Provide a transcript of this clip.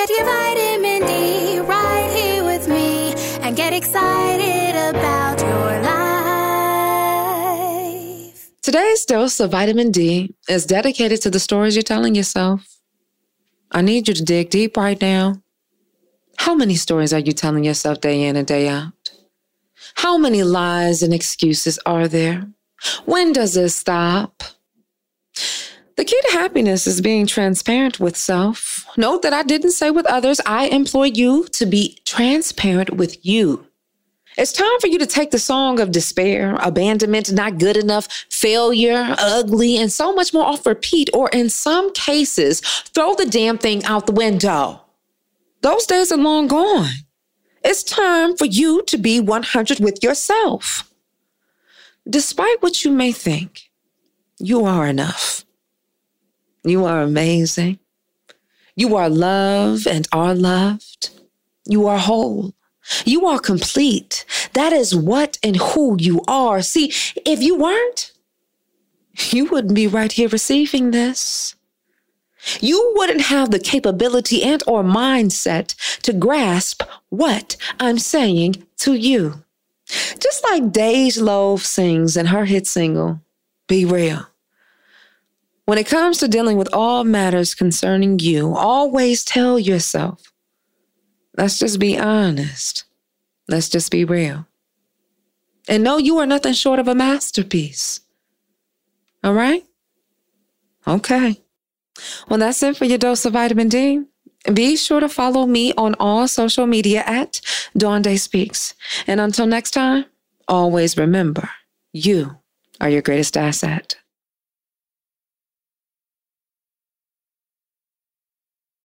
Get your vitamin D right here with me and get excited about your life. Today's dose of vitamin D is dedicated to the stories you're telling yourself. I need you to dig deep right now. How many stories are you telling yourself day in and day out? How many lies and excuses are there? When does it stop? The key to happiness is being transparent with self. Note that I didn't say with others. I implore you to be transparent with you. It's time for you to take the song of despair, abandonment, not good enough, failure, ugly, and so much more off repeat, or in some cases, throw the damn thing out the window. Those days are long gone. It's time for you to be 100 with yourself. Despite what you may think, you are enough. You are amazing. You are loved and are loved. You are whole. You are complete. That is what and who you are. See, if you weren't, you wouldn't be right here receiving this. You wouldn't have the capability and or mindset to grasp what I'm saying to you. Just like Dej Loaf sings in her hit single, Be Real. When it comes to dealing with all matters concerning you, always tell yourself, let's just be honest. Let's just be real. And know you are nothing short of a masterpiece. All right? Okay. Well, that's it for your dose of vitamin D. Be sure to follow me on all social media at Dawn Day Speaks. And until next time, always remember you are your greatest asset.